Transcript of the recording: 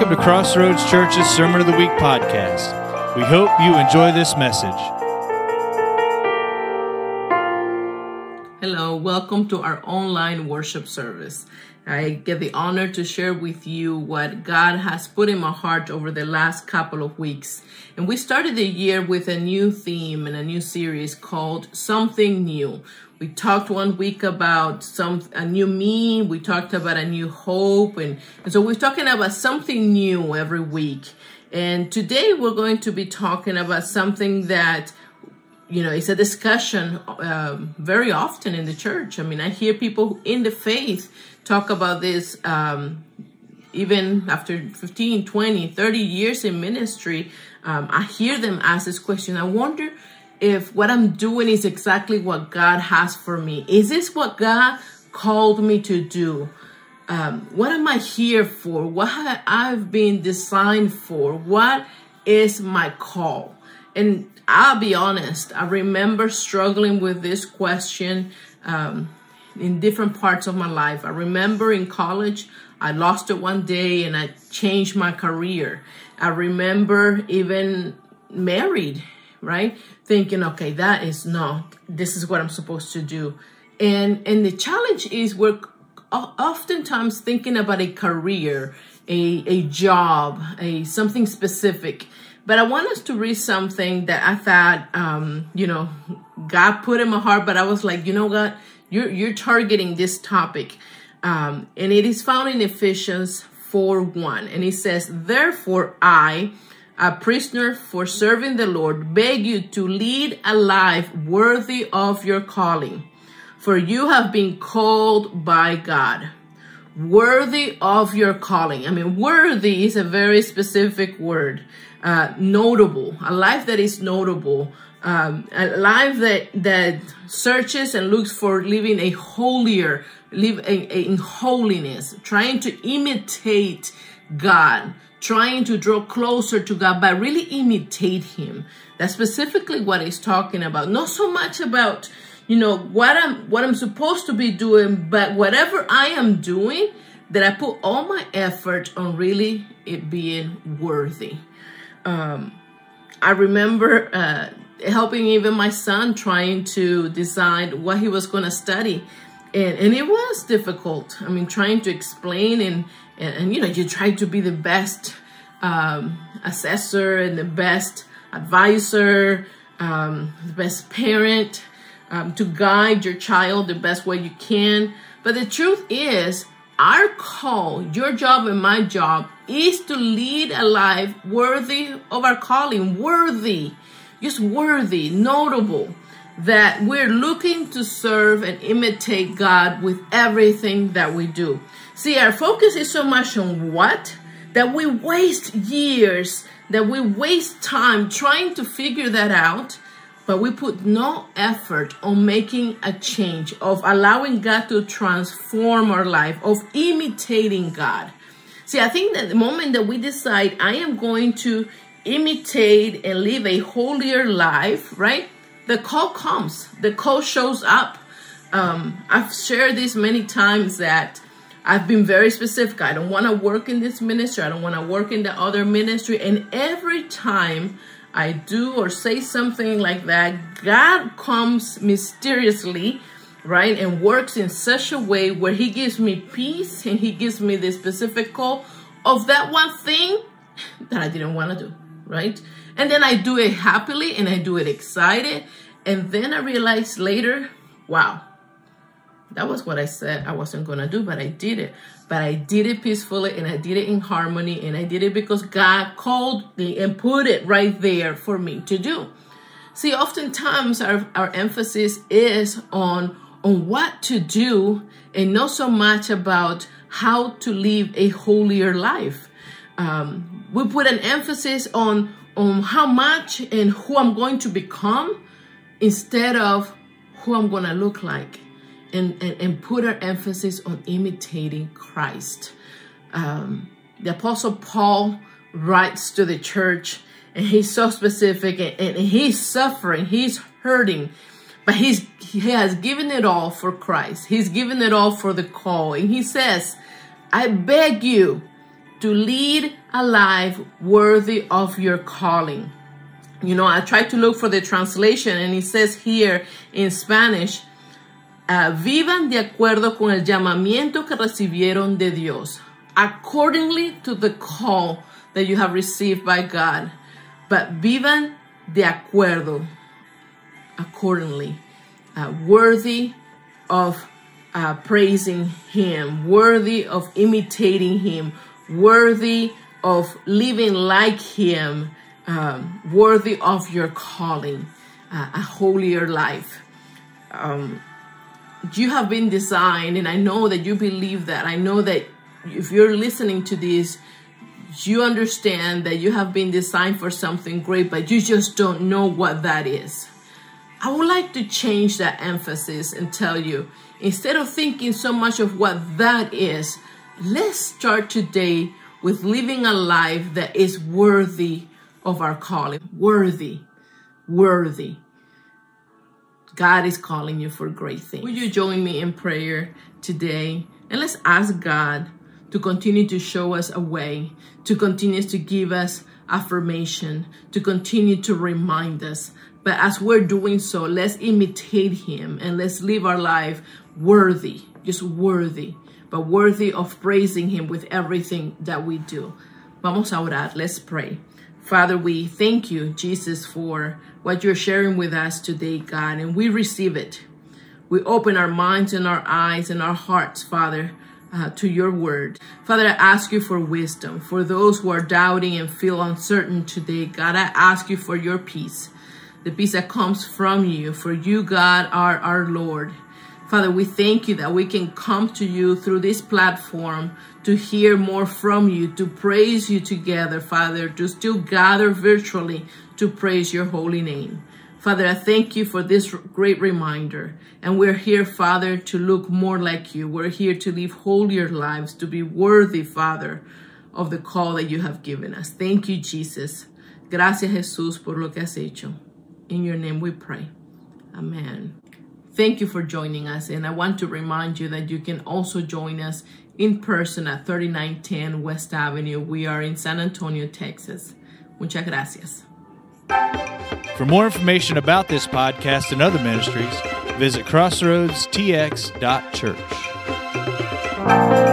Welcome to Crossroads Church's Sermon of the Week podcast. We hope you enjoy this message. Hello, welcome to our online worship service. I get the honor to share with you what God has put in my heart over the last couple of weeks. And we started the year with a new theme and a new series called Something New. We talked one week about some a new me, we talked about a new hope and, and so we're talking about something new every week. And today we're going to be talking about something that you know, it's a discussion um, very often in the church. I mean, I hear people in the faith talk about this um, even after 15, 20, 30 years in ministry. Um, I hear them ask this question. I wonder if what I'm doing is exactly what God has for me. Is this what God called me to do? Um, what am I here for? What have I've been designed for? What is my call? And I'll be honest, I remember struggling with this question um, in different parts of my life. I remember in college, I lost it one day and I changed my career. I remember even married, right? Thinking, okay, that is not, this is what I'm supposed to do. And, and the challenge is we're oftentimes thinking about a career, a, a job, a something specific but I want us to read something that I thought, um, you know, God put in my heart. But I was like, you know what? You're you're targeting this topic, um, and it is found in Ephesians four one, and it says, "Therefore, I, a prisoner for serving the Lord, beg you to lead a life worthy of your calling, for you have been called by God. Worthy of your calling. I mean, worthy is a very specific word uh, notable, a life that is notable, um, a life that that searches and looks for living a holier, live a, a, in holiness, trying to imitate God, trying to draw closer to God, but really imitate Him. That's specifically what He's talking about. Not so much about you know what I'm what I'm supposed to be doing, but whatever I am doing, that I put all my effort on really it being worthy um, I remember uh, helping even my son trying to decide what he was going to study. And, and it was difficult. I mean, trying to explain and, and, and you know, you try to be the best um, assessor and the best advisor, um, the best parent um, to guide your child the best way you can. But the truth is, our call, your job and my job, is to lead a life worthy of our calling, worthy, just worthy, notable, that we're looking to serve and imitate God with everything that we do. See, our focus is so much on what that we waste years, that we waste time trying to figure that out but we put no effort on making a change, of allowing God to transform our life, of imitating God. See, I think that the moment that we decide, I am going to imitate and live a holier life, right? The call comes, the call shows up. Um, I've shared this many times that I've been very specific. I don't want to work in this ministry. I don't want to work in the other ministry. And every time I do or say something like that, God comes mysteriously, right, and works in such a way where He gives me peace and He gives me the specific call of that one thing that I didn't want to do, right? And then I do it happily and I do it excited. And then I realize later, wow, that was what I said I wasn't going to do, but I did it. But I did it peacefully and I did it in harmony and I did it because God called me and put it right there for me to do. See, oftentimes our, our emphasis is on, on what to do and not so much about how to live a holier life. Um, we put an emphasis on, on how much and who I'm going to become instead of who I'm going to look like and, and, and put our emphasis on imitating Christ. Um, the Apostle Paul writes to the church, and he's so specific, and, and he's suffering, he's hurting, but he's he has given it all for Christ. He's given it all for the call, and he says, "I beg you, to lead a life worthy of your calling. You know, I tried to look for the translation and it says here in Spanish, uh, vivan de acuerdo con el llamamiento que recibieron de Dios, accordingly to the call that you have received by God. But vivan de acuerdo, accordingly, uh, worthy of uh, praising Him, worthy of imitating Him, worthy of living like Him, um, worthy of your calling, uh, a holier life. Um, you have been designed, and I know that you believe that. I know that if you're listening to this, you understand that you have been designed for something great, but you just don't know what that is. I would like to change that emphasis and tell you instead of thinking so much of what that is, let's start today with living a life that is worthy of our calling. Worthy, worthy. God is calling you for great things. Will you join me in prayer today? And let's ask God to continue to show us a way, to continue to give us affirmation, to continue to remind us. But as we're doing so, let's imitate Him and let's live our life worthy, just worthy, but worthy of praising Him with everything that we do. Vamos a orar. Let's pray. Father, we thank you, Jesus, for what you're sharing with us today, God, and we receive it. We open our minds and our eyes and our hearts, Father, uh, to your word. Father, I ask you for wisdom. For those who are doubting and feel uncertain today, God, I ask you for your peace, the peace that comes from you. For you, God, are our Lord. Father, we thank you that we can come to you through this platform to hear more from you, to praise you together, Father, to still gather virtually to praise your holy name. Father, I thank you for this great reminder. And we're here, Father, to look more like you. We're here to live holier lives, to be worthy, Father, of the call that you have given us. Thank you, Jesus. Gracias, Jesús, por lo que has hecho. In your name we pray. Amen. Thank you for joining us. And I want to remind you that you can also join us in person at 3910 West Avenue. We are in San Antonio, Texas. Muchas gracias. For more information about this podcast and other ministries, visit crossroadstx.church.